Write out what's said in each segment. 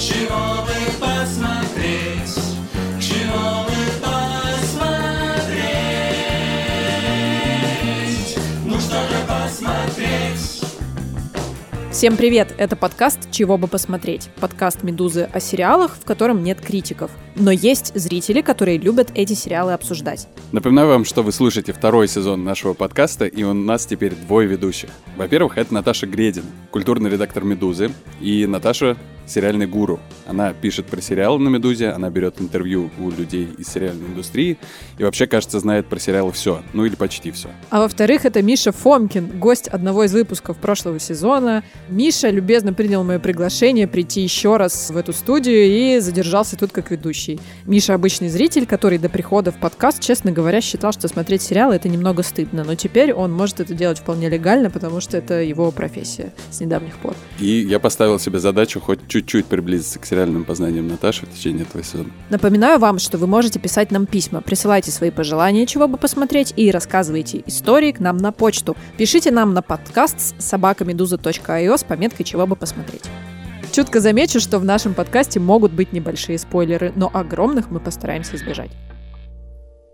Чего бы Всем привет! Это подкаст «Чего бы посмотреть?» Подкаст «Медузы» о сериалах, в котором нет критиков. Но есть зрители, которые любят эти сериалы обсуждать. Напоминаю вам, что вы слушаете второй сезон нашего подкаста, и у нас теперь двое ведущих. Во-первых, это Наташа Гредин, культурный редактор «Медузы», и Наташа сериальный гуру. Она пишет про сериалы на «Медузе», она берет интервью у людей из сериальной индустрии и вообще, кажется, знает про сериалы все, ну или почти все. А во-вторых, это Миша Фомкин, гость одного из выпусков прошлого сезона. Миша любезно принял мое приглашение прийти еще раз в эту студию и задержался тут как ведущий. Миша обычный зритель, который до прихода в подкаст, честно говоря, считал, что смотреть сериалы это немного стыдно, но теперь он может это делать вполне легально, потому что это его профессия с недавних пор. И я поставил себе задачу хоть чуть-чуть приблизиться к сериальным познаниям Наташи в течение этого сезона. Напоминаю вам, что вы можете писать нам письма, присылайте свои пожелания, чего бы посмотреть, и рассказывайте истории к нам на почту. Пишите нам на подкаст собакамедуза.io с пометкой «Чего бы посмотреть». Чутко замечу, что в нашем подкасте могут быть небольшие спойлеры, но огромных мы постараемся избежать.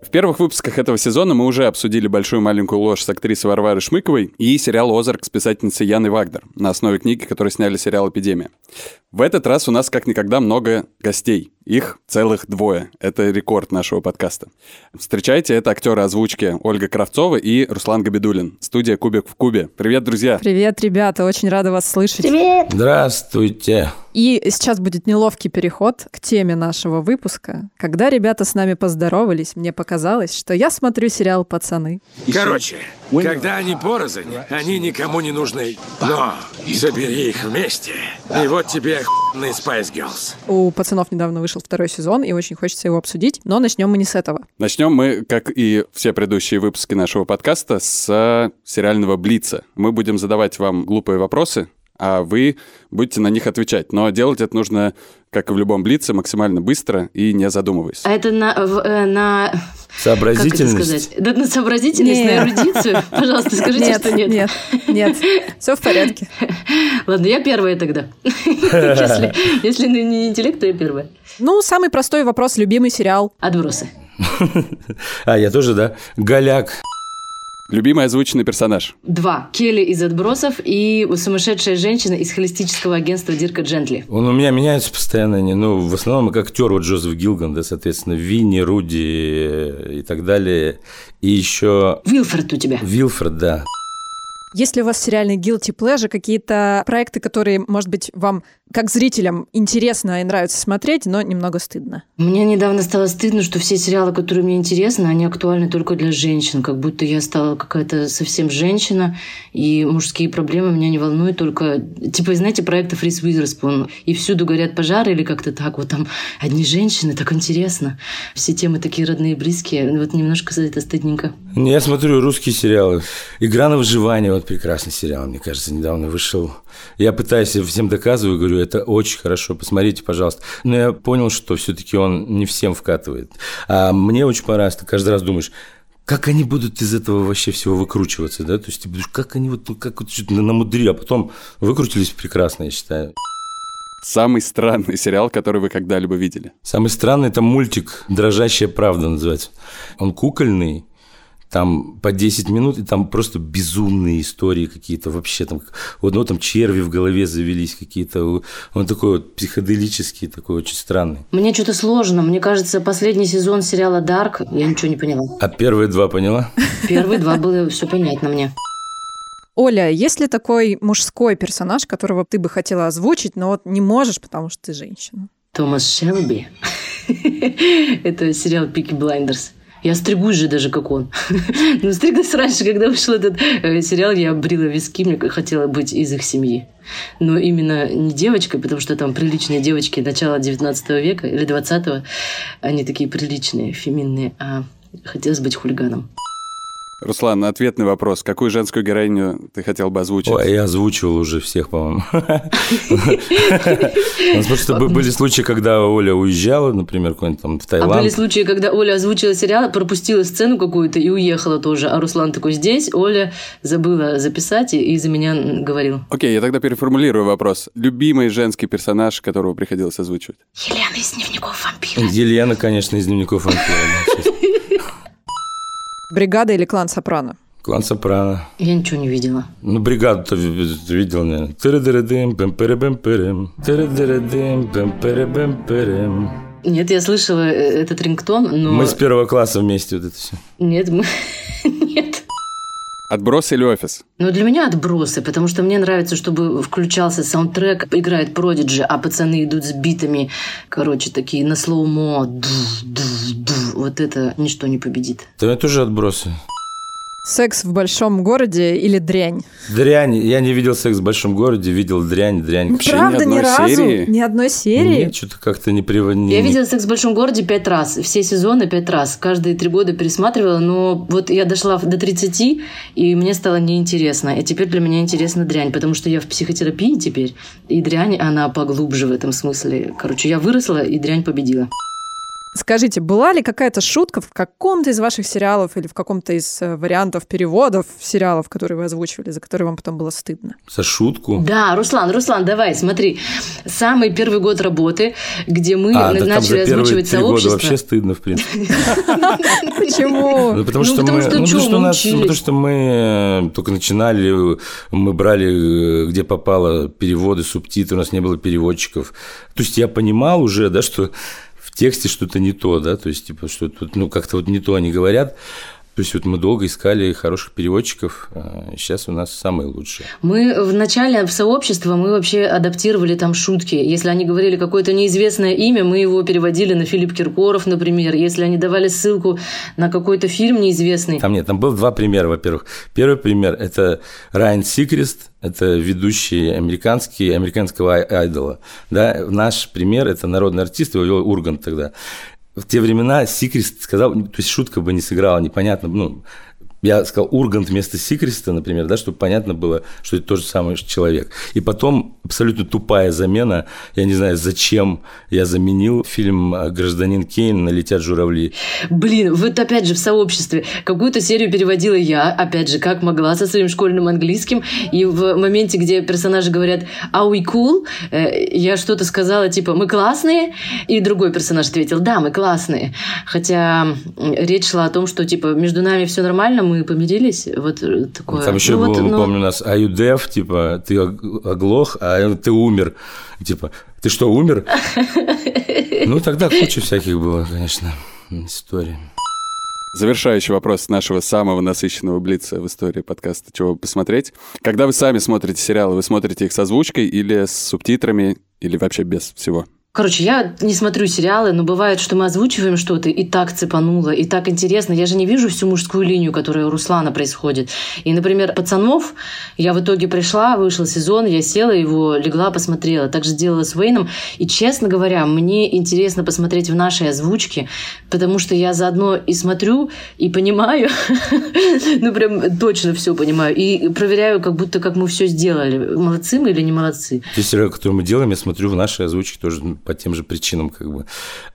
В первых выпусках этого сезона мы уже обсудили «Большую маленькую ложь» с актрисой Варварой Шмыковой и сериал «Озарк» с писательницей Яной Вагдер на основе книги, которую сняли сериал «Эпидемия». В этот раз у нас как никогда много гостей. Их целых двое. Это рекорд нашего подкаста. Встречайте, это актеры озвучки Ольга Кравцова и Руслан Габидулин. Студия «Кубик в кубе». Привет, друзья! Привет, ребята, очень рада вас слышать. Привет! Здравствуйте. И сейчас будет неловкий переход к теме нашего выпуска. Когда ребята с нами поздоровались, мне показалось, что я смотрю сериал «Пацаны». Короче, когда они порознь, они никому не нужны. Но собери их вместе, и вот тебе охуенный Spice Girls. У «Пацанов» недавно вышел второй сезон, и очень хочется его обсудить, но начнем мы не с этого. Начнем мы, как и все предыдущие выпуски нашего подкаста, с сериального Блица. Мы будем задавать вам глупые вопросы, а вы будете на них отвечать. Но делать это нужно, как и в любом Блице, максимально быстро и не задумываясь. А это на, в- э, на как это Сообразительность. сказать? Да, на сообразительность, Нет. на эрудицию? Пожалуйста, скажите, что нет. нет, нет, все в порядке. Ладно, я первая тогда. Если, если не интеллект, то я первая. Ну, самый простой вопрос, любимый сериал. Отбросы. А, я тоже, да? Голяк. Любимый озвученный персонаж. Два. Келли из «Отбросов» и сумасшедшая женщина из холистического агентства Дирка Джентли. Он у меня меняется постоянно. они, Ну, в основном как актер вот Джозеф Гилган, да, соответственно, Винни, Руди э, и так далее. И еще Вилфорд у тебя. Вилфред, да. Есть ли у вас сериальный guilty pleasure, какие-то проекты, которые, может быть, вам, как зрителям, интересно и нравится смотреть, но немного стыдно? Мне недавно стало стыдно, что все сериалы, которые мне интересны, они актуальны только для женщин. Как будто я стала какая-то совсем женщина, и мужские проблемы меня не волнуют только... Типа, знаете, проектов Рис Уизерспун. И всюду горят пожары или как-то так. Вот там одни женщины, так интересно. Все темы такие родные и близкие. Вот немножко за это стыдненько. Я смотрю русские сериалы. «Игра на выживание» вот прекрасный сериал, мне кажется, недавно вышел. Я пытаюсь, я всем доказываю, говорю, это очень хорошо, посмотрите, пожалуйста. Но я понял, что все-таки он не всем вкатывает. А мне очень понравилось, ты каждый раз думаешь, как они будут из этого вообще всего выкручиваться, да? То есть ты как они вот, как вот что-то намудрили, а потом выкрутились прекрасно, я считаю. Самый странный сериал, который вы когда-либо видели. Самый странный – это мультик «Дрожащая правда» называется. Он кукольный, там по 10 минут, и там просто безумные истории какие-то вообще. Там, у одного там черви в голове завелись какие-то. Он такой вот психоделический, такой очень странный. Мне что-то сложно. Мне кажется, последний сезон сериала «Дарк» я ничего не поняла. А первые два поняла? Первые два было все понятно мне. Оля, есть ли такой мужской персонаж, которого ты бы хотела озвучить, но вот не можешь, потому что ты женщина? Томас Шелби. Это сериал «Peaky Blinders». Я стригусь же даже, как он. Ну, стриглась раньше, когда вышел этот э, сериал, я брила виски, мне хотела быть из их семьи. Но именно не девочкой, потому что там приличные девочки начала 19 века или 20-го, они такие приличные, феминные, а хотелось быть хулиганом. Руслан, ответный вопрос. Какую женскую героиню ты хотел бы озвучить? Ой, я озвучивал уже всех, по-моему. Потому что были случаи, когда Оля уезжала, например, куда-нибудь там в А Таиланд. были случаи, когда Оля озвучила сериал, пропустила сцену какую-то и уехала тоже, а Руслан такой здесь, Оля забыла записать и и за меня говорил. Окей, я тогда переформулирую вопрос. Любимый женский персонаж, которого приходилось озвучивать? Елена из дневников вампира. Елена, конечно, из дневников вампира. Бригада или клан Сопрано? Клан Сопрано. Я ничего не видела. Ну, бригаду-то ви- видел, наверное. Тыры-дыры-дым, пэм-пэрэ-бэм-пэрэм. Тыры-дыры-дым, пэм-пэрэ-бэм-пэрэм. Нет, я слышала э, этот рингтон, но... Мы с первого класса вместе вот это все. Нет, мы... Нет. Отброс или офис? Но для меня отбросы, потому что мне нравится, чтобы включался саундтрек, играет Продиджи, а пацаны идут с битами, короче, такие на слоумо. Ду, ду, ду. Вот это ничто не победит. Это тоже отбросы. Секс в большом городе или дрянь? Дрянь. Я не видел секс в большом городе, видел дрянь, дрянь. Вообще Правда, ни ни, разу? серии? Ни одной серии? Нет, что-то как-то не приводили. Я видела «Секс в большом городе» пять раз. Все сезоны пять раз. Каждые три года пересматривала. Но вот я дошла до 30, и мне стало неинтересно. И теперь для меня интересна дрянь, потому что я в психотерапии теперь. И дрянь, она поглубже в этом смысле. Короче, я выросла, и дрянь победила. Скажите, была ли какая-то шутка в каком-то из ваших сериалов или в каком-то из э, вариантов переводов сериалов, которые вы озвучивали, за которые вам потом было стыдно? За шутку. Да, Руслан, Руслан, давай, смотри. Самый первый год работы, где мы А, да там начали за первые озвучивать три года сообщество. вообще стыдно, в принципе. Почему? Ну, потому что потому мы, потому что мы только начинали, мы брали, э, где попало, переводы, субтитры, у нас не было переводчиков. То есть я понимал уже, да, что тексте что-то не то, да, то есть типа что тут, ну как-то вот не то они говорят. То есть вот мы долго искали хороших переводчиков, а сейчас у нас самые лучшие. Мы в начале в сообщество мы вообще адаптировали там шутки. Если они говорили какое-то неизвестное имя, мы его переводили на Филипп Киркоров, например. Если они давали ссылку на какой-то фильм неизвестный, Там нет, там был два примера, во-первых. Первый пример – это Райан Сикрест, это ведущий американский, американского ай- айдола. Да? Наш пример – это народный артист, его вел Ургант тогда. В те времена Сикрест сказал, то есть шутка бы не сыграла, непонятно, ну, я сказал Ургант вместо Сикреста, например, да, чтобы понятно было, что это тот же самый человек. И потом абсолютно тупая замена, я не знаю, зачем я заменил фильм «Гражданин Кейн» на «Летят журавли». Блин, вот опять же в сообществе какую-то серию переводила я, опять же, как могла со своим школьным английским, и в моменте, где персонажи говорят «Are we cool?», э, я что-то сказала типа «Мы классные?», и другой персонаж ответил «Да, мы классные». Хотя речь шла о том, что типа между нами все нормально, мы помирились, вот э, такое. Там еще Ну было, вот, ну, помню, у нас Are you deaf? Типа, ты ог- оглох, а ты умер. Типа, ты что, умер? Ну, тогда куча всяких было, конечно, историй. Завершающий вопрос нашего самого насыщенного блица в истории подкаста «Чего посмотреть». Когда вы сами смотрите сериалы, вы смотрите их с озвучкой или с субтитрами, или вообще без всего? Короче, я не смотрю сериалы, но бывает, что мы озвучиваем что-то, и так цепануло, и так интересно. Я же не вижу всю мужскую линию, которая у Руслана происходит. И, например, «Пацанов» я в итоге пришла, вышел сезон, я села его, легла, посмотрела. Так же делала с Уэйном. И, честно говоря, мне интересно посмотреть в нашей озвучке, потому что я заодно и смотрю, и понимаю, ну прям точно все понимаю, и проверяю, как будто как мы все сделали. Молодцы мы или не молодцы? Те сериалы, которые мы делаем, я смотрю в нашей озвучке тоже ну, по тем же причинам, как бы.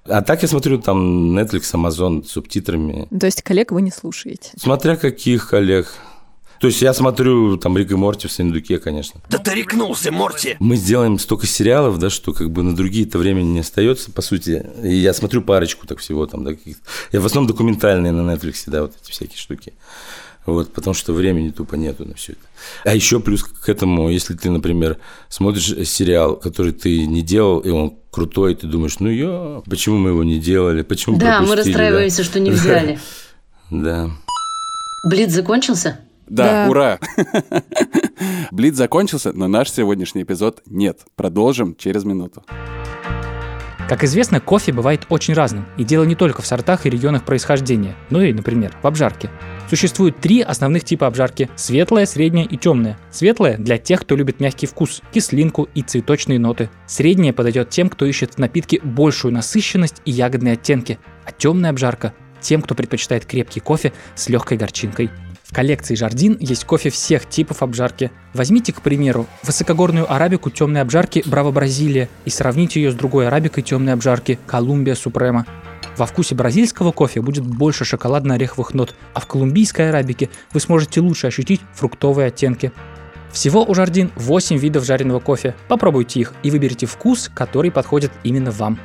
А так я смотрю там Netflix, Amazon с субтитрами. То есть коллег вы не слушаете. Смотря каких коллег. То есть я смотрю там Рик и Морти в Сандуке, конечно. Да ты рехнулся, Морти! Мы сделаем столько сериалов, да, что как бы на другие-то времени не остается, по сути. И я смотрю парочку так всего там, да, каких-то. Я в основном документальные на Netflix, да, вот эти всякие штуки. Вот, потому что времени тупо нету на все это. А еще плюс к этому, если ты, например, смотришь сериал, который ты не делал, и он крутой, ты думаешь, ну ё, почему мы его не делали, почему Да, мы пропустили, да? расстраиваемся, что не взяли. Да. Блиц закончился? Да, Да. ура! Блиц закончился, но наш сегодняшний эпизод нет. Продолжим через минуту. Как известно, кофе бывает очень разным, и дело не только в сортах и регионах происхождения, но и, например, в обжарке. Существует три основных типа обжарки – светлая, средняя и темная. Светлая – для тех, кто любит мягкий вкус, кислинку и цветочные ноты. Средняя подойдет тем, кто ищет в напитке большую насыщенность и ягодные оттенки. А темная обжарка – тем, кто предпочитает крепкий кофе с легкой горчинкой. В коллекции Жардин есть кофе всех типов обжарки. Возьмите, к примеру, высокогорную арабику темной обжарки Браво Бразилия и сравните ее с другой арабикой темной обжарки Колумбия Супрема. Во вкусе бразильского кофе будет больше шоколадно-ореховых нот, а в колумбийской арабике вы сможете лучше ощутить фруктовые оттенки. Всего у Жардин 8 видов жареного кофе. Попробуйте их и выберите вкус, который подходит именно вам.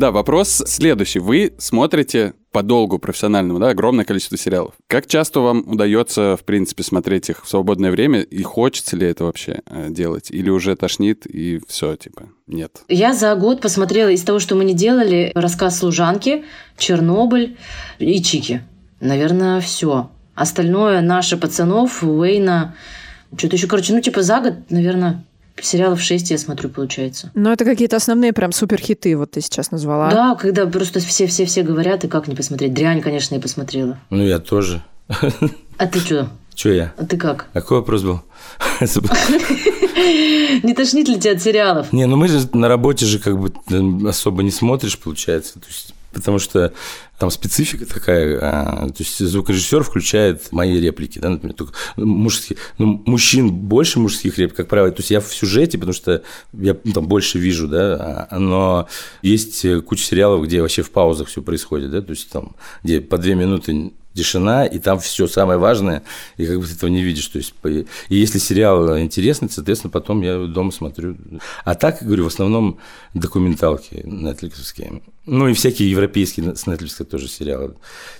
Да, вопрос следующий. Вы смотрите подолгу профессиональному, да, огромное количество сериалов. Как часто вам удается, в принципе, смотреть их в свободное время? И хочется ли это вообще э, делать? Или уже тошнит и все, типа, нет? Я за год посмотрела из того, что мы не делали, рассказ служанки, Чернобыль и Чики. Наверное, все. Остальное наши пацанов, Уэйна, что-то еще, короче, ну, типа за год, наверное, сериалов 6 я смотрю, получается. Но это какие-то основные прям суперхиты, вот ты сейчас назвала. Да, когда просто все-все-все говорят, и как не посмотреть. Дрянь, конечно, я посмотрела. Ну, я тоже. А ты что? Че я? А ты как? А какой вопрос был? Не тошнит ли тебя от сериалов? Не, ну мы же на работе же как бы особо не смотришь, получается. То есть потому что там специфика такая, а, то есть звукорежиссер включает мои реплики, да, например, только мужские, ну, мужчин больше мужских реплик, как правило, то есть я в сюжете, потому что я ну, там больше вижу, да, а, но есть куча сериалов, где вообще в паузах все происходит, да, то есть там, где по две минуты тишина, и там все самое важное, и как бы ты этого не видишь. То есть, и если сериал интересный, соответственно, потом я дома смотрю. А так, говорю, в основном документалки нетфликсовские. Ну и всякие европейские с Netflix тоже сериалы.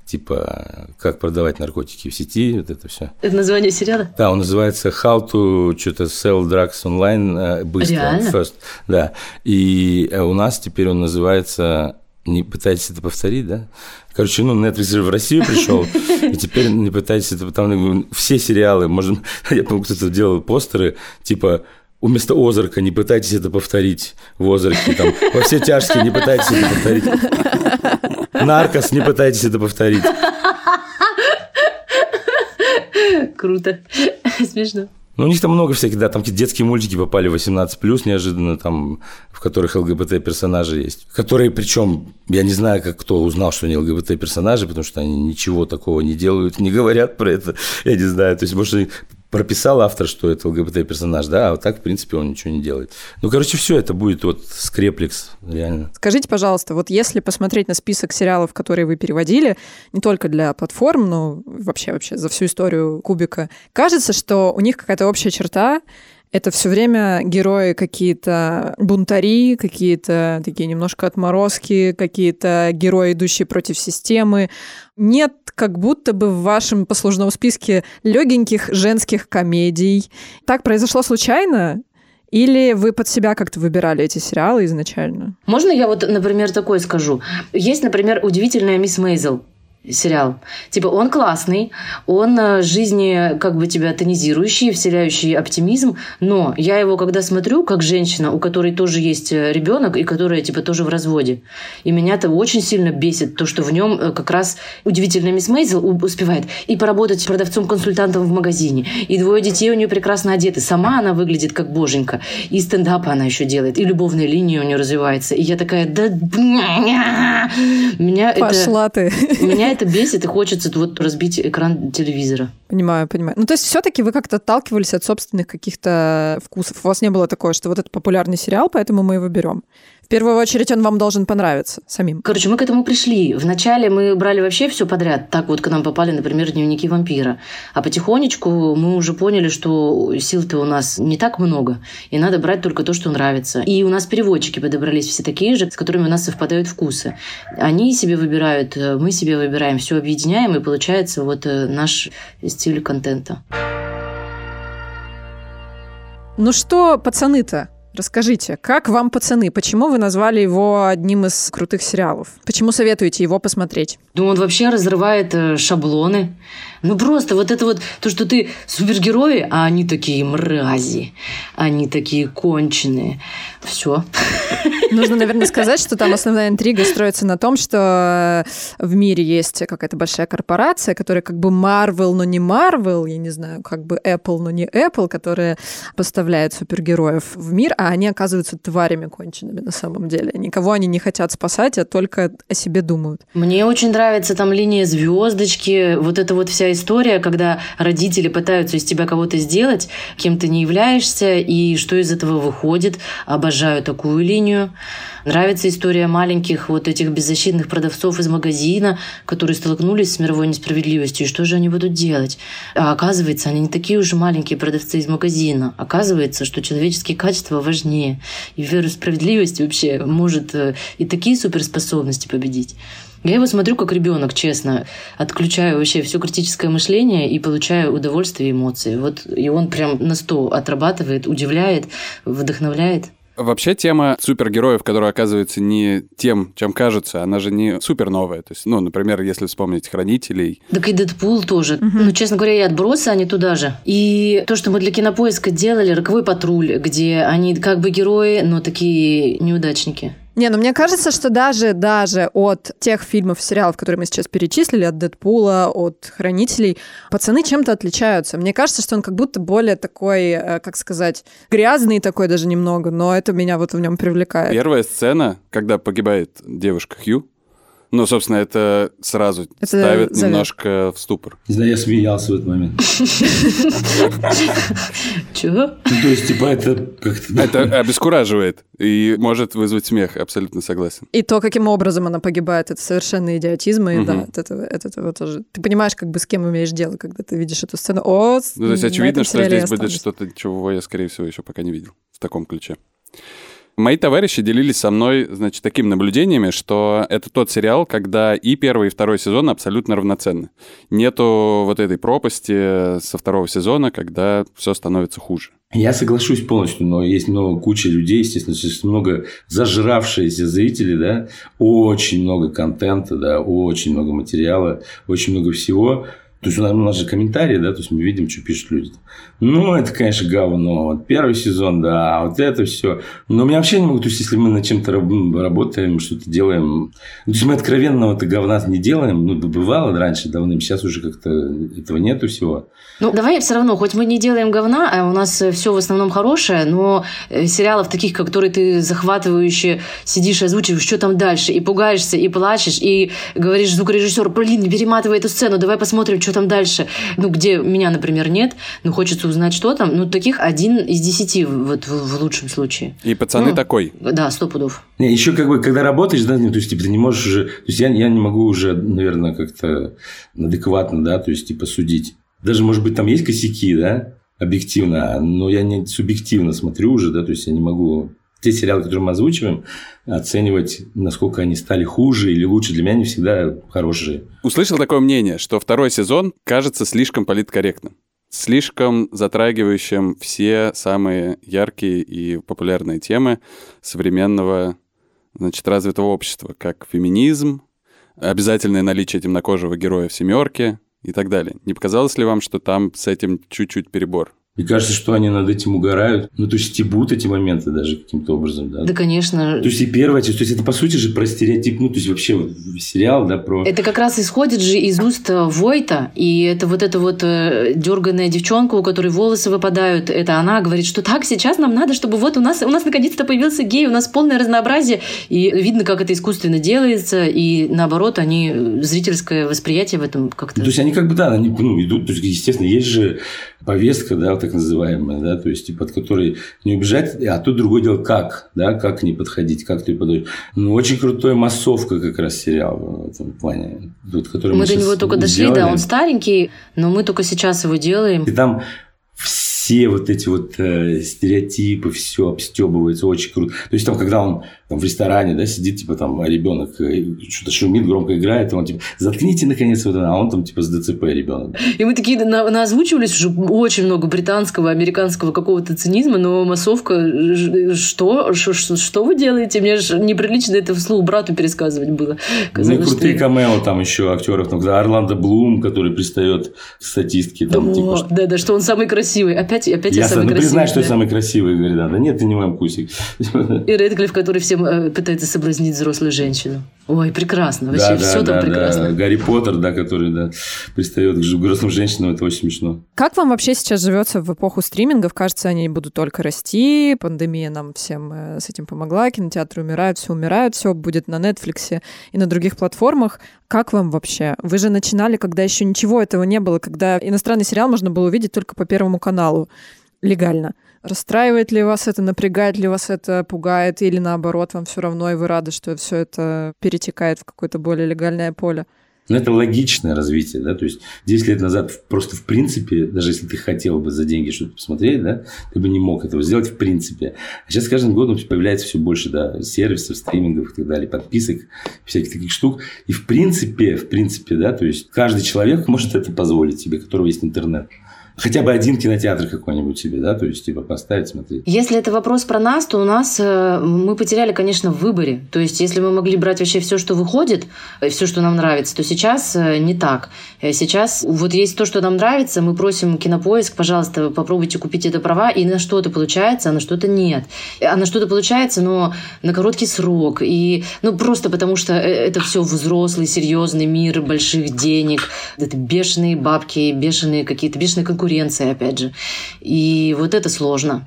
Типа «Как продавать наркотики в сети», вот это все. Это название сериала? Да, он называется «How to что-то sell drugs online» э, быстро. Реально? First. Да. И э, у нас теперь он называется не пытаетесь это повторить, да? Короче, ну, Netflix же в Россию пришел, и теперь не пытайтесь это... Там все сериалы, можно... Я помню, кто-то делал постеры, типа вместо Озарка не пытайтесь это повторить в Озарке, там, во все тяжкие не пытайтесь это повторить. Наркос, не пытайтесь это повторить. Круто. Смешно. Ну, у них там много всяких, да, там какие детские мультики попали 18 плюс неожиданно, там, в которых ЛГБТ персонажи есть. Которые, причем, я не знаю, как кто узнал, что они ЛГБТ персонажи, потому что они ничего такого не делают, не говорят про это. Я не знаю. То есть, может, прописал автор, что это ЛГБТ-персонаж, да, а вот так, в принципе, он ничего не делает. Ну, короче, все это будет вот скреплекс, реально. Скажите, пожалуйста, вот если посмотреть на список сериалов, которые вы переводили, не только для платформ, но вообще вообще за всю историю Кубика, кажется, что у них какая-то общая черта, это все время герои какие-то бунтари, какие-то такие немножко отморозки, какие-то герои, идущие против системы. Нет как будто бы в вашем послужном списке легеньких женских комедий. Так произошло случайно? Или вы под себя как-то выбирали эти сериалы изначально? Можно я вот, например, такое скажу? Есть, например, удивительная мисс Мейзел сериал. Типа он классный, он э, жизни как бы тебя тонизирующий, вселяющий оптимизм, но я его когда смотрю, как женщина, у которой тоже есть э, ребенок и которая типа тоже в разводе, и меня это очень сильно бесит, то, что в нем э, как раз удивительная мисс Мейзел успевает и поработать продавцом-консультантом в магазине, и двое детей у нее прекрасно одеты, сама она выглядит как боженька, и стендап она еще делает, и любовная линия у нее развивается, и я такая, да, меня Пошла это... ты. Меня это бесит, и хочется вот разбить экран телевизора. Понимаю, понимаю. Ну, то есть все-таки вы как-то отталкивались от собственных каких-то вкусов. У вас не было такое, что вот это популярный сериал, поэтому мы его берем. Первую очередь он вам должен понравиться самим. Короче, мы к этому пришли. Вначале мы брали вообще все подряд. Так вот к нам попали, например, дневники вампира. А потихонечку мы уже поняли, что сил-то у нас не так много, и надо брать только то, что нравится. И у нас переводчики подобрались все такие же, с которыми у нас совпадают вкусы. Они себе выбирают, мы себе выбираем, все объединяем, и получается вот э, наш стиль контента. Ну что, пацаны-то, Расскажите, как вам «Пацаны»? Почему вы назвали его одним из крутых сериалов? Почему советуете его посмотреть? Ну, он вообще разрывает э, шаблоны. Ну, просто вот это вот, то, что ты супергерои, а они такие мрази, они такие конченые. Все. Нужно, наверное, сказать, что там основная интрига строится на том, что в мире есть какая-то большая корпорация, которая как бы Marvel, но не Marvel, я не знаю, как бы Apple, но не Apple, которая поставляет супергероев в мир, а они оказываются тварями конченными на самом деле. Никого они не хотят спасать, а только о себе думают. Мне очень нравится там линия звездочки, вот эта вот вся история, когда родители пытаются из тебя кого-то сделать, кем ты не являешься, и что из этого выходит. Обожаю такую линию. Нравится история маленьких вот этих беззащитных продавцов из магазина, которые столкнулись с мировой несправедливостью. И что же они будут делать? А оказывается, они не такие уже маленькие продавцы из магазина. Оказывается, что человеческие качества важнее. И вера в справедливость вообще может э, и такие суперспособности победить. Я его смотрю как ребенок, честно. Отключаю вообще все критическое мышление и получаю удовольствие и эмоции. Вот и он прям на сто отрабатывает, удивляет, вдохновляет. Вообще тема супергероев, которая оказывается не тем, чем кажется, она же не супер новая. То есть, ну, например, если вспомнить «Хранителей». Так и «Дэдпул» тоже. Угу. Ну, честно говоря, и «Отбросы» они туда же. И то, что мы для «Кинопоиска» делали, «Роковой патруль», где они как бы герои, но такие неудачники. Не, ну мне кажется, что даже, даже от тех фильмов, сериалов, которые мы сейчас перечислили, от Дэдпула, от Хранителей, пацаны чем-то отличаются. Мне кажется, что он как будто более такой, э, как сказать, грязный такой даже немного, но это меня вот в нем привлекает. Первая сцена, когда погибает девушка Хью, ну, собственно, это сразу это ставит завет. немножко в ступор. Не знаю, я смеялся в этот момент. Чего? Ну, то есть, типа, это как-то... Это обескураживает и может вызвать смех, абсолютно согласен. И то, каким образом она погибает, это совершенно идиотизм, и да, от этого, от этого тоже... Ты понимаешь, как бы с кем имеешь дело, когда ты видишь эту сцену. О, ну, то есть очевидно, что здесь будет что-то, чего я, скорее всего, еще пока не видел в таком ключе. Мои товарищи делились со мной, значит, такими наблюдениями, что это тот сериал, когда и первый, и второй сезон абсолютно равноценны. Нету вот этой пропасти со второго сезона, когда все становится хуже. Я соглашусь полностью, но есть много куча людей, естественно, много зажравшиеся зрители, да, очень много контента, да, очень много материала, очень много всего. То есть у нас, у нас же комментарии, да, то есть мы видим, что пишут люди. Ну, это, конечно, говно. Вот первый сезон, да, вот это все. Но меня вообще не могу, то есть если мы над чем-то работаем, что-то делаем, то есть мы откровенного это говна не делаем, ну, бывало раньше давным, сейчас уже как-то этого нету всего. Ну, давай все равно, хоть мы не делаем говна, а у нас все в основном хорошее, но э, сериалов таких, которые ты захватывающе сидишь, озвучиваешь, что там дальше, и пугаешься, и плачешь, и говоришь звукорежиссеру, блин, перематывай эту сцену, давай посмотрим, что там дальше, ну, где меня, например, нет, но хочется узнать, что там, ну, таких один из десяти вот в, в лучшем случае. И пацаны ну, такой. Да, сто пудов. Не, еще как бы, когда работаешь, да, то есть, типа, ты не можешь уже, то есть, я, я не могу уже, наверное, как-то адекватно, да, то есть, типа, судить. Даже, может быть, там есть косяки, да, объективно, но я не субъективно смотрю уже, да, то есть, я не могу те сериалы, которые мы озвучиваем, оценивать, насколько они стали хуже или лучше, для меня не всегда хорошие. Услышал такое мнение, что второй сезон кажется слишком политкорректным слишком затрагивающим все самые яркие и популярные темы современного, значит, развитого общества, как феминизм, обязательное наличие темнокожего героя в «семерке» и так далее. Не показалось ли вам, что там с этим чуть-чуть перебор? Мне кажется, что они над этим угорают. Ну, то есть, стебут эти моменты даже каким-то образом, да? Да, конечно. То есть, и первая часть, то есть, это, по сути же, про стереотип, ну, то есть, вообще вот, сериал, да, про... Это как раз исходит же из уст э, Войта, и это вот эта вот э, дерганная девчонка, у которой волосы выпадают, это она говорит, что так, сейчас нам надо, чтобы вот у нас, у нас наконец-то появился гей, у нас полное разнообразие, и видно, как это искусственно делается, и наоборот, они, э, зрительское восприятие в этом как-то... То есть, они как бы, да, они, ну, идут, то есть, естественно, есть же повестка, да, так называемая, да, то есть, типа, от которой не убежать, а тут другое дело, как, да, как к ней подходить, как ты подойдешь. Ну, очень крутой массовка как раз сериал в этом плане. Вот, который мы, мы до него только дошли, да, он старенький, но мы только сейчас его делаем. И там все вот эти вот э, стереотипы, все обстебывается, очень круто. То есть там, когда он там, в ресторане, да, сидит, типа там ребенок э, что-то шумит, громко играет, и он типа, заткните наконец вот а он там типа с ДЦП ребенок. И мы такие на, озвучивались уже очень много британского, американского какого-то цинизма, но массовка, что, что, что вы делаете? Мне же неприлично это вслух брату пересказывать было. Казалось, ну и крутые что... камео там еще актеров, там, Орландо Блум, который пристает к статистке. Там, О, типа, да, да, что он самый красивый. Опять опять, опять я, я самый ну, красивый. признай, что да. я самый красивый. Говорит, да, да нет, ты не мой вкусик. И Редклифф, который всем э, пытается соблазнить взрослую женщину. Ой, прекрасно. Вообще Да, все да, там да, прекрасно. да. Гарри Поттер, да, который да, пристает к взрослым женщинам, это очень смешно. Как вам вообще сейчас живется в эпоху стримингов? Кажется, они будут только расти. Пандемия нам всем э, с этим помогла. Кинотеатры умирают, все умирают, все будет на Netflix и на других платформах. Как вам вообще? Вы же начинали, когда еще ничего этого не было, когда иностранный сериал можно было увидеть только по Первому каналу легально. Расстраивает ли вас это, напрягает ли вас это, пугает, или наоборот, вам все равно, и вы рады, что все это перетекает в какое-то более легальное поле? Но это логичное развитие, да, то есть 10 лет назад просто в принципе, даже если ты хотел бы за деньги что-то посмотреть, да, ты бы не мог этого сделать в принципе. А сейчас с каждым годом появляется все больше, да, сервисов, стримингов и так далее, подписок, всяких таких штук. И в принципе, в принципе, да, то есть каждый человек может это позволить себе, у которого есть интернет. Хотя бы один кинотеатр какой-нибудь себе, да, то есть типа поставить, смотреть. Если это вопрос про нас, то у нас э, мы потеряли, конечно, в выборе. То есть, если мы могли брать вообще все, что выходит, все, что нам нравится, то сейчас э, не так. Э, Сейчас вот есть то, что нам нравится, мы просим кинопоиск, пожалуйста, попробуйте купить это права, и на что-то получается, а на что-то нет. А на что-то получается, но на короткий срок. И, ну, просто потому что э, это все взрослый, серьезный мир больших денег, это бешеные бабки, бешеные какие-то, бешеная конкуренция, опять же. И вот это сложно.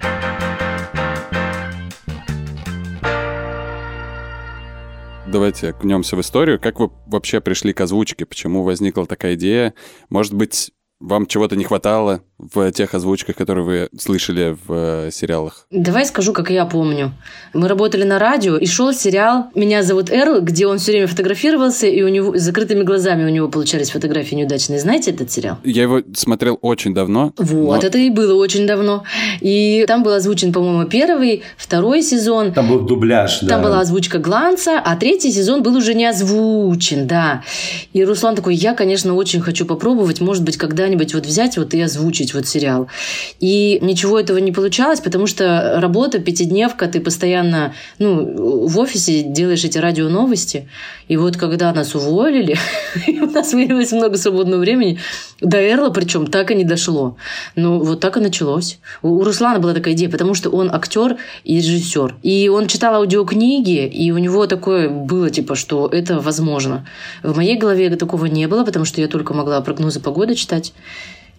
Давайте окунемся в историю. Как вы вообще пришли к озвучке? Почему возникла такая идея? Может быть, вам чего-то не хватало в тех озвучках, которые вы слышали в э, сериалах? Давай скажу, как я помню. Мы работали на радио, и шел сериал «Меня зовут Эрл», где он все время фотографировался, и у него с закрытыми глазами у него получались фотографии неудачные. Знаете этот сериал? Я его смотрел очень давно. Вот, но- это и было очень давно. И там был озвучен, по-моему, первый, второй сезон. Там был дубляж, да. Там была озвучка Гланца, а третий сезон был уже не озвучен, да. И Руслан такой, я, конечно, очень хочу попробовать, может быть, когда-нибудь вот взять вот и озвучить вот сериал. И ничего этого не получалось, потому что работа, пятидневка, ты постоянно, ну, в офисе делаешь эти радионовости, и вот когда нас уволили, у нас появилось много свободного времени, до Эрла причем так и не дошло. Ну, вот так и началось. У Руслана была такая идея, потому что он актер и режиссер. И он читал аудиокниги, и у него такое было, типа, что это возможно. В моей голове такого не было, потому что я только могла прогнозы погоды читать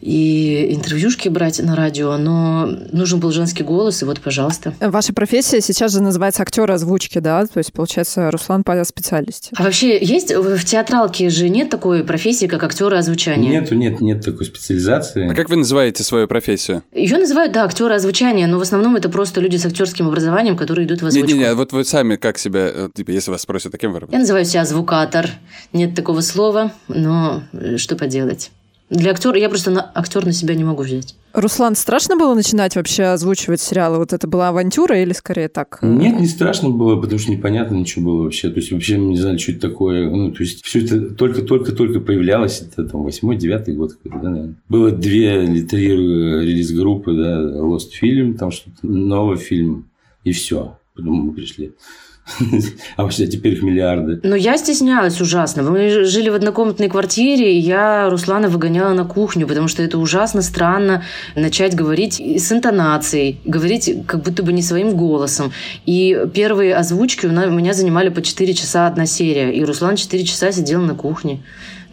и интервьюшки брать на радио, но нужен был женский голос, и вот, пожалуйста. Ваша профессия сейчас же называется актер озвучки, да? То есть, получается, Руслан по специальности. А вообще есть в театралке же нет такой профессии, как актера озвучания? Нету, нет, нет такой специализации. А как вы называете свою профессию? Ее называют, да, актеры озвучания, но в основном это просто люди с актерским образованием, которые идут в озвучку. Не-не-не, вот вы сами как себя, э, типа, если вас спросят, таким вы Я называю себя звукатор. Нет такого слова, но э, что поделать. Для актера я просто на, актер на себя не могу взять. Руслан, страшно было начинать вообще озвучивать сериалы? Вот это была авантюра или скорее так? э, Нет, не страшно было, потому что непонятно ничего было вообще. То есть, вообще мы не знали, что это такое. Ну, то есть, все это только-только-только появлялось. Это там восьмой, девятый год какой-то, да, наверное. Было две или три э, релиз-группы, да, Lost Film, там что-то, новый фильм, и все. Потом мы пришли. А вообще теперь их миллиарды. Но я стеснялась ужасно. Мы жили в однокомнатной квартире, и я Руслана выгоняла на кухню, потому что это ужасно странно начать говорить с интонацией, говорить как будто бы не своим голосом. И первые озвучки у меня занимали по 4 часа одна серия, и Руслан 4 часа сидел на кухне.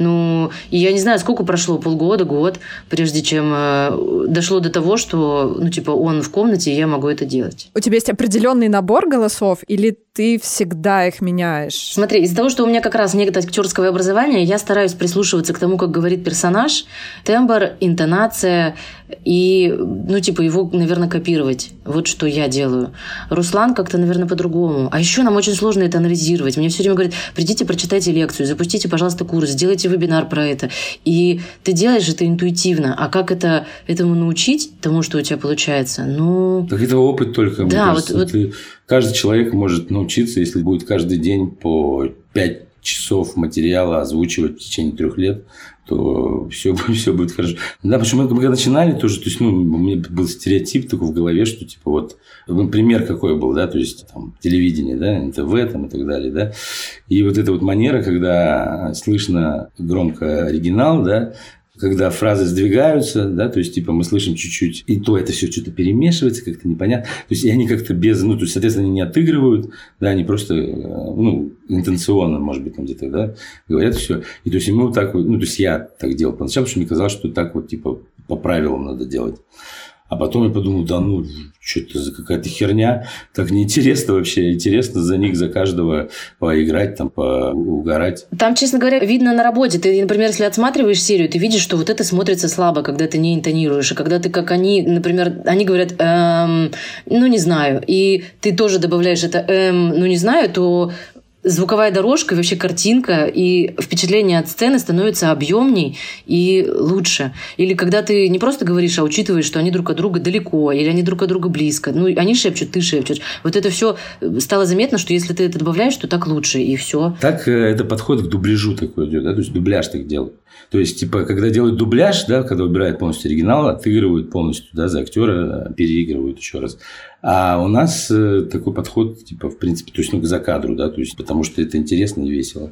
Ну, и я не знаю, сколько прошло, полгода, год, прежде чем э, дошло до того, что, ну, типа, он в комнате, и я могу это делать. У тебя есть определенный набор голосов, или ты всегда их меняешь? Смотри, из-за того, что у меня как раз нет актерского образования, я стараюсь прислушиваться к тому, как говорит персонаж, тембр, интонация и, ну, типа, его, наверное, копировать. Вот что я делаю. Руслан как-то, наверное, по-другому. А еще нам очень сложно это анализировать. Мне все время говорят, придите, прочитайте лекцию, запустите, пожалуйста, курс, сделайте вебинар про это. И ты делаешь это интуитивно. А как это, этому научить, тому, что у тебя получается? Ну, Так это опыт только. мне Да, кажется. вот- вот- Ты- каждый человек может научиться, если будет каждый день по 5 часов материала озвучивать в течение трех лет, то все, все будет хорошо. Да, что мы когда начинали тоже, то есть, ну, у меня был стереотип такой в голове, что типа вот, ну, пример какой был, да, то есть там телевидение, да, НТВ там и так далее, да, и вот эта вот манера, когда слышно громко оригинал, да, когда фразы сдвигаются, да, то есть, типа, мы слышим чуть-чуть, и то это все что-то перемешивается, как-то непонятно. То есть, и они как-то без, ну, то есть, соответственно, они не отыгрывают, да, они просто, э, ну, интенционно, может быть, там где-то, да, говорят все. И то есть, мы вот так вот, ну, то есть, я так делал поначалу, потому что мне казалось, что так вот, типа, по правилам надо делать. А потом я подумал, да ну, что это за какая-то херня, так неинтересно вообще, интересно за них, за каждого поиграть, там, поугарать. Там, честно говоря, видно на работе. Ты, например, если отсматриваешь серию, ты видишь, что вот это смотрится слабо, когда ты не интонируешь, и когда ты, как они, например, они говорят, эм, ну, не знаю, и ты тоже добавляешь это, эм, ну, не знаю, то звуковая дорожка, вообще картинка и впечатление от сцены становится объемней и лучше. Или когда ты не просто говоришь, а учитываешь, что они друг от друга далеко, или они друг от друга близко. Ну, они шепчут, ты шепчешь. Вот это все стало заметно, что если ты это добавляешь, то так лучше, и все. Так э, это подход к дубляжу такой идет, да, то есть дубляж так делают. То есть, типа, когда делают дубляж, да, когда убирают полностью оригинал, отыгрывают полностью, да, за актера, переигрывают еще раз. А у нас э, такой подход, типа, в принципе, то есть, ну, за кадру, да, то есть, потому что это интересно и весело.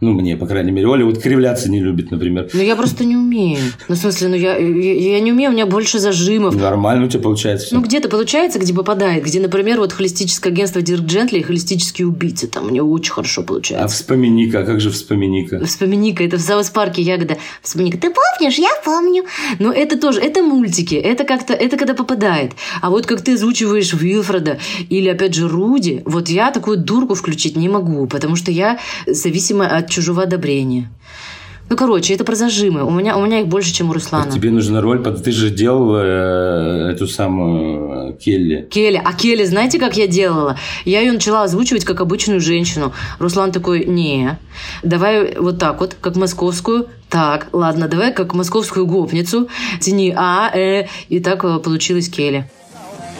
Ну, мне, по крайней мере. Оля вот кривляться не любит, например. Ну, я просто не умею. Ну, в смысле, ну, я, я, я не умею, у меня больше зажимов. Нормально у тебя получается все. Ну, где-то получается, где попадает. Где, например, вот холистическое агентство Дирк Джентли и холистические убийцы. Там мне очень хорошо получается. А вспоминика, а как же вспоминика? Вспоминика, это в South Park е ягода. Вспоминика, ты помнишь? Я помню. Но это тоже, это мультики. Это как-то, это когда попадает. А вот как ты озвучиваешь Вилфреда или, опять же, Руди, вот я такую дурку включить не могу, потому что я зависима от чужого одобрения. Ну, короче, это про зажимы. У меня, у меня их больше, чем у Руслана. Тебе нужна роль, ты же делал э, эту самую э, Келли. Келли. А Келли, знаете, как я делала? Я ее начала озвучивать как обычную женщину. Руслан такой, не, давай вот так вот, как московскую. Так, ладно, давай как московскую гопницу. Тяни А, Э. И так э, получилась Келли.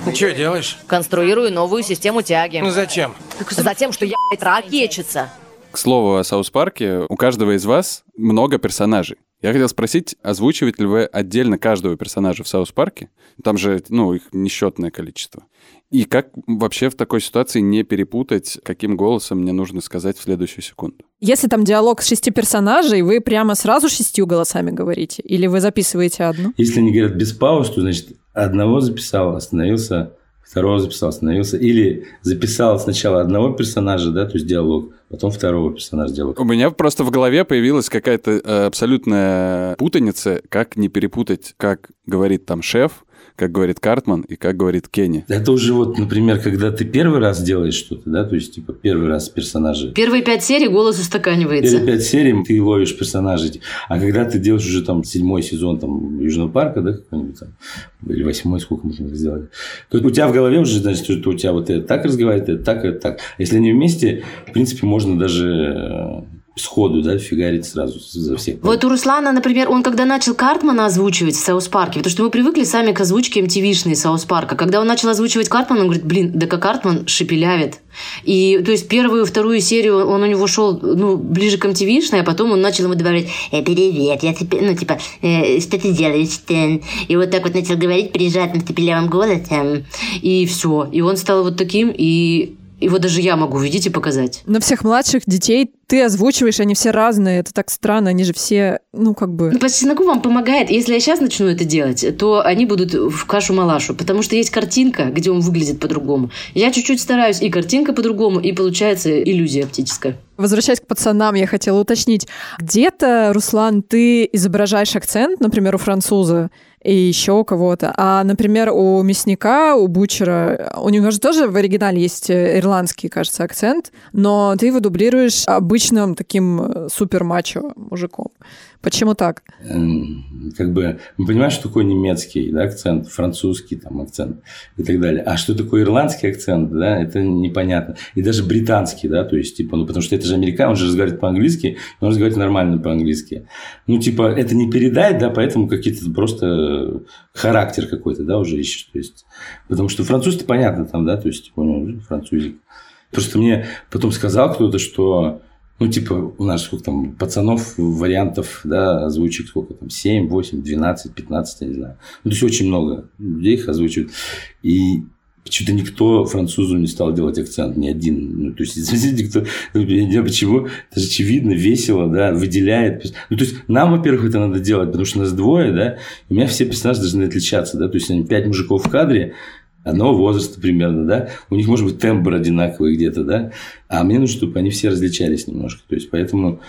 Ты что делаешь? Конструирую новую систему тяги. Ну зачем? Затем, что я, блядь, ракетчица. К слову о South Park е, у каждого из вас много персонажей. Я хотел спросить, озвучиваете ли вы отдельно каждого персонажа в South Park е? Там же, ну, их несчетное количество. И как вообще в такой ситуации не перепутать, каким голосом мне нужно сказать в следующую секунду? Если там диалог с шести персонажей, вы прямо сразу шестью голосами говорите? Или вы записываете одну? Если они говорят без пауз, то, значит, одного записал, остановился, второго записал, остановился. Или записал сначала одного персонажа, да, то есть диалог, потом второго персонажа диалог. У меня просто в голове появилась какая-то э, абсолютная путаница, как не перепутать, как говорит там шеф, как говорит Картман и как говорит Кенни. Это уже вот, например, когда ты первый раз делаешь что-то, да, то есть, типа, первый раз персонажи. Первые пять серий голос устаканивается. Первые пять серий ты ловишь персонажей. А когда ты делаешь уже там седьмой сезон там Южного парка, да, какой-нибудь там, или восьмой, сколько мы там сделали, то у тебя в голове уже, значит, что у тебя вот это так разговаривает, это так, это так. Если они вместе, в принципе, можно даже сходу, да, фигарить сразу за всех. Вот у Руслана, например, он когда начал Картмана озвучивать в South Park е, потому что мы привыкли сами к озвучке MTV-шной South Park а. Когда он начал озвучивать Картмана, он говорит, блин, да как Картман шепелявит. И, то есть, первую, вторую серию он у него шел, ну, ближе к MTV-шной, а потом он начал ему добавлять, э, привет, я теперь, ну, типа, э, что ты делаешь, Стэн? И вот так вот начал говорить прижатым степелявым голосом, и все. И он стал вот таким, и его даже я могу видеть и показать. Но всех младших детей ты озвучиваешь, они все разные. Это так странно, они же все, ну, как бы... Ну, по чесноку вам помогает. Если я сейчас начну это делать, то они будут в кашу-малашу, потому что есть картинка, где он выглядит по-другому. Я чуть-чуть стараюсь, и картинка по-другому, и получается иллюзия оптическая. Возвращаясь к пацанам, я хотела уточнить. Где-то, Руслан, ты изображаешь акцент, например, у француза, и еще у кого-то. А, например, у мясника, у бучера, у него же тоже в оригинале есть э, ирландский, кажется, акцент, но ты его дублируешь обычным таким э, супер-мачо мужиком. Почему так? Как бы, мы понимаем, что такое немецкий да, акцент, французский там акцент и так далее. А что такое ирландский акцент, да, это непонятно. И даже британский, да, то есть, типа, ну, потому что это же американ, он же разговаривает по-английски, он разговаривает нормально по-английски. Ну, типа, это не передать, да, поэтому какие-то просто характер какой-то, да, уже ищешь. То есть, потому что француз-то понятно там, да, то есть, типа, ну, французик. Просто мне потом сказал кто-то, что ну, типа, у нас сколько там пацанов, вариантов, да, озвучек сколько там, 7, 8, 12, 15, я не знаю. Ну, то есть, очень много людей их озвучивают. И Почему-то никто французу не стал делать акцент, ни один. Ну, то есть, извините, кто... Я не знаю, почему. Это же очевидно, весело, да, выделяет. Ну, то есть, нам, во-первых, это надо делать, потому что нас двое, да, у меня все персонажи должны отличаться, да, то есть, они пять мужиков в кадре, одного возраста примерно, да, у них может быть тембр одинаковый где-то, да, а мне нужно, чтобы они все различались немножко, то есть, поэтому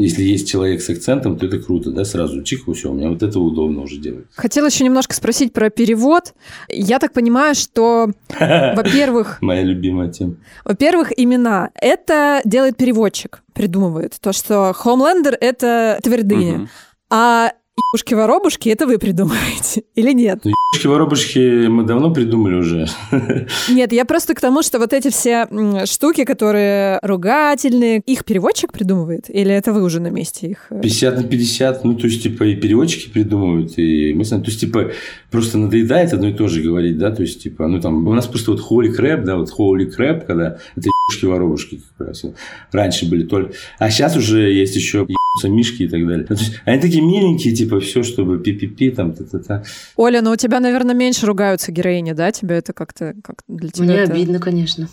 если есть человек с акцентом, то это круто, да, сразу чих, все, у меня вот это удобно уже делать. Хотела еще немножко спросить про перевод. Я так понимаю, что, во-первых... Моя любимая тема. Во-первых, имена. Это делает переводчик, придумывает. То, что Homelander — это твердыня. А Ебушки-воробушки, это вы придумаете или нет? Ну, ебушки-воробушки мы давно придумали уже. Нет, я просто к тому, что вот эти все штуки, которые ругательные, их переводчик придумывает? Или это вы уже на месте их? 50 на 50, ну, то есть, типа, и переводчики придумывают, и мы сами, то есть, типа, просто надоедает одно и то же говорить, да, то есть, типа, ну, там, у нас просто вот holy crap, да, вот holy crap, когда это ебушки-воробушки как раз. Раньше были только... А сейчас уже есть еще мишки и так далее. Ну, то есть, они такие миленькие, типа, все, чтобы пи-пи-пи, там, та-та-та. Оля, ну у тебя, наверное, меньше ругаются героини, да? Тебе это как-то как для тебя Мне это... обидно, конечно.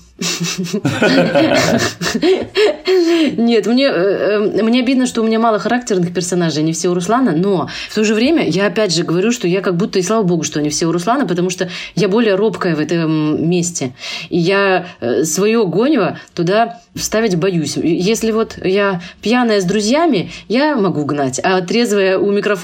Нет, мне, э, э, мне обидно, что у меня мало характерных персонажей, они все у Руслана, но в то же время я опять же говорю, что я как будто, и слава богу, что они все у Руслана, потому что я более робкая в этом месте. И я э, свое гонево туда вставить боюсь. Если вот я пьяная с друзьями, я могу гнать, а трезвая у микрофона,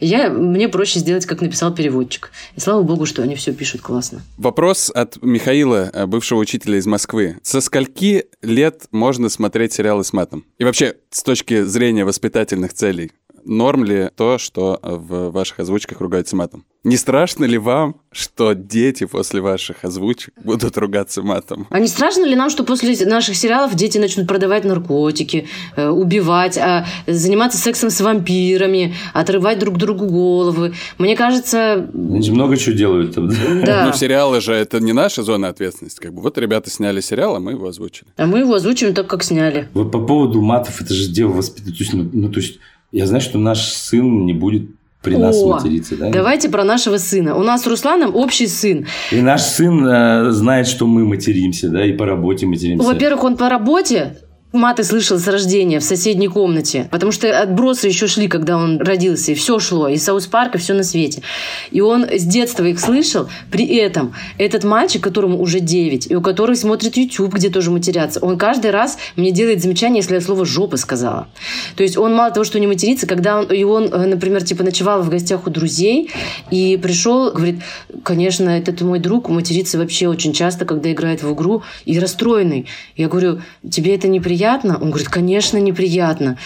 я, мне проще сделать, как написал переводчик. И слава богу, что они все пишут классно. Вопрос от Михаила, бывшего учителя из Москвы. Со скольки лет можно смотреть сериалы с матом? И вообще, с точки зрения воспитательных целей, норм ли то, что в ваших озвучках ругаются матом? Не страшно ли вам, что дети после ваших озвучек будут ругаться матом? А не страшно ли нам, что после наших сериалов дети начнут продавать наркотики, э, убивать, а заниматься сексом с вампирами, отрывать друг другу головы? Мне кажется... Они же много чего делают там. Да. Ну, сериалы же это не наша зона ответственности. Как бы вот ребята сняли сериал, а мы его озвучили. А мы его озвучиваем так, как сняли. Вот по поводу матов, это же дело воспитания. То есть, ну, ну, то есть я знаю, что наш сын не будет при нас О, материться, да? Давайте про нашего сына. У нас с Русланом общий сын. И наш сын э, знает, что мы материмся, да, и по работе материмся. Во-первых, он по работе маты слышал с рождения в соседней комнате, потому что отбросы еще шли, когда он родился, и все шло, и South Park, и все на свете. И он с детства их слышал. При этом этот мальчик, которому уже 9, и у которого смотрит YouTube, где тоже матерятся, он каждый раз мне делает замечание, если я слово «жопа» сказала. То есть он мало того, что не матерится, когда он, и он, например, типа ночевал в гостях у друзей, и пришел, говорит, конечно, этот мой друг матерится вообще очень часто, когда играет в игру, и расстроенный. Я говорю, тебе это неприятно? Неприятно? Он говорит, конечно, неприятно.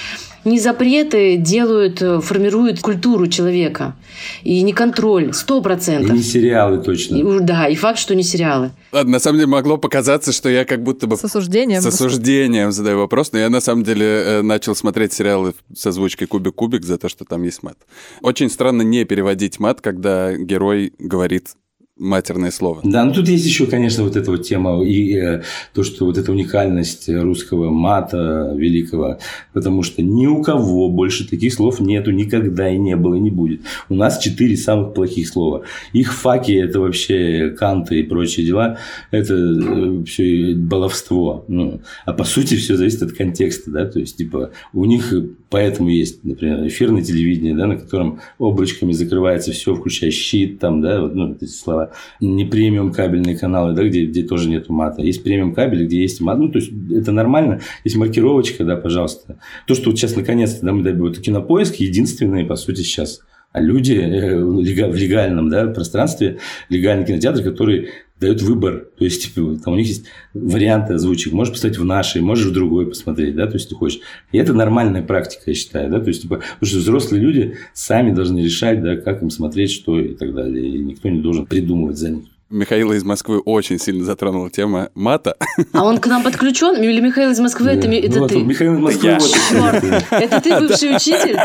Не запреты делают, э, формируют культуру человека. И не контроль, сто процентов. И не сериалы точно. И, да, и факт, что не сериалы. Ладно, на самом деле могло показаться, что я как будто бы... С осуждением. С осуждением задаю вопрос, но я на самом деле э, начал смотреть сериалы с озвучкой «Кубик-кубик» за то, что там есть мат. Очень странно не переводить мат, когда герой говорит матерное слово. Да, ну тут есть еще, конечно, вот эта вот тема и э, то, что вот эта уникальность русского мата великого, потому что ни у кого больше таких слов нету, никогда и не было, и не будет. У нас четыре самых плохих слова. Их факи – это вообще канты и прочие дела, это э, все баловство. Ну, а по сути все зависит от контекста, да, то есть типа у них поэтому есть, например, эфирное телевидение, да, на котором облачками закрывается все, включая щит, там, да, вот, ну, эти слова не премиум кабельные каналы, да, где, где тоже нету мата. Есть премиум кабель, где есть мат. Ну, то есть, это нормально. Есть маркировочка, да, пожалуйста. То, что вот сейчас наконец-то, да, мы добились. Вот кинопоиск единственный, по сути, сейчас а люди э, в легальном да, пространстве, легальный кинотеатр, который дает выбор. То есть, типа, там у них есть варианты озвучек. Можешь поставить в нашей, можешь в другой посмотреть, да, то есть, ты хочешь. И это нормальная практика, я считаю, да, то есть, типа, потому что взрослые люди сами должны решать, да, как им смотреть, что и так далее. И никто не должен придумывать за них. Михаила из Москвы очень сильно затронула тема мата. А он к нам подключен? Или Михаил из Москвы это, это ну, ты? Михаил из Москвы. Я. Вот, это ты бывший учитель?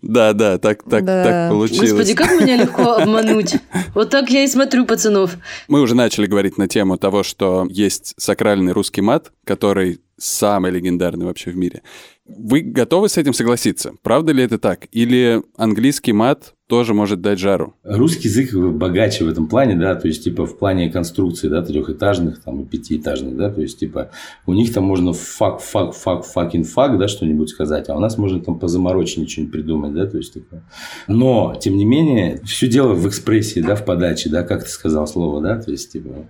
Да, да, так, так, Да. так получилось. Господи, как меня легко обмануть. Вот так я и смотрю пацанов. Мы уже начали говорить на тему того, что есть сакральный русский мат, который самый легендарный вообще в мире. Вы готовы с этим согласиться? Правда ли это так? Или английский мат тоже может дать жару? Русский язык богаче в этом плане, да, то есть, типа, в плане конструкции, да, трехэтажных, там, и пятиэтажных, да, то есть, типа, у них там можно fuck, fuck, fuck, fucking fuck, да, что-нибудь сказать, а у нас можно там позамороченнее что-нибудь придумать, да, то есть, такое. Но, тем не менее, все дело в экспрессии, да, в подаче, да, как ты сказал слово, да, то есть, типа,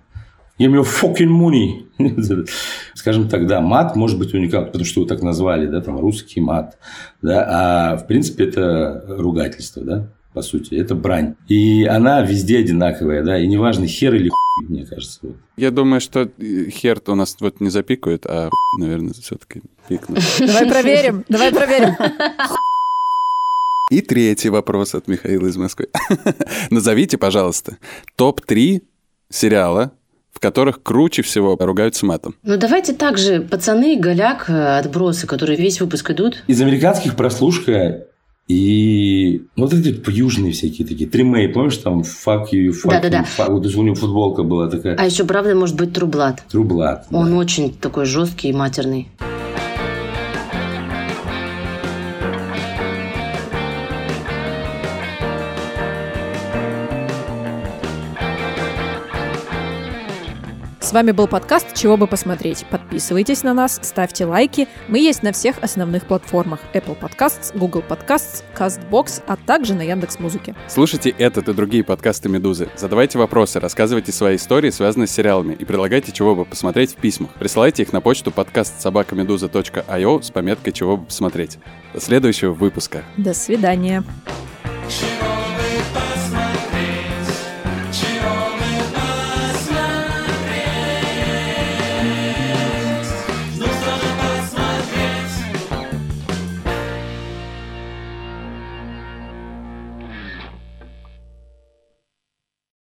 Give me fucking money. Скажем так, да, мат может быть уникален, потому что его так назвали, да, там русский мат, да, а в принципе это ругательство, да, по сути, это брань. И она везде одинаковая, да, и неважно, хер или хуй, мне кажется. Вот. Я думаю, что хер-то у нас вот не запикают, а наверное, все-таки пикнут. Давай проверим, давай проверим. И третий вопрос от Михаила из Москвы. Назовите, пожалуйста, топ-3 сериала, которых круче всего ругаются матом. Ну давайте также пацаны, голяк, э, отбросы, которые весь выпуск идут. Из американских прослушка и вот эти южные всякие такие. Тримей, помнишь, там fuck you, fuck Да-да-да. you, fuck- Вот у него футболка была такая. А еще, правда, может быть Трублат. Трублат. Он очень такой жесткий и матерный. С вами был подкаст «Чего бы посмотреть». Подписывайтесь на нас, ставьте лайки. Мы есть на всех основных платформах. Apple Podcasts, Google Podcasts, CastBox, а также на Яндекс.Музыке. Слушайте этот и другие подкасты «Медузы». Задавайте вопросы, рассказывайте свои истории, связанные с сериалами, и предлагайте, чего бы посмотреть в письмах. Присылайте их на почту подкаст собакамедуза.io с пометкой «Чего бы посмотреть». До следующего выпуска. До свидания. чего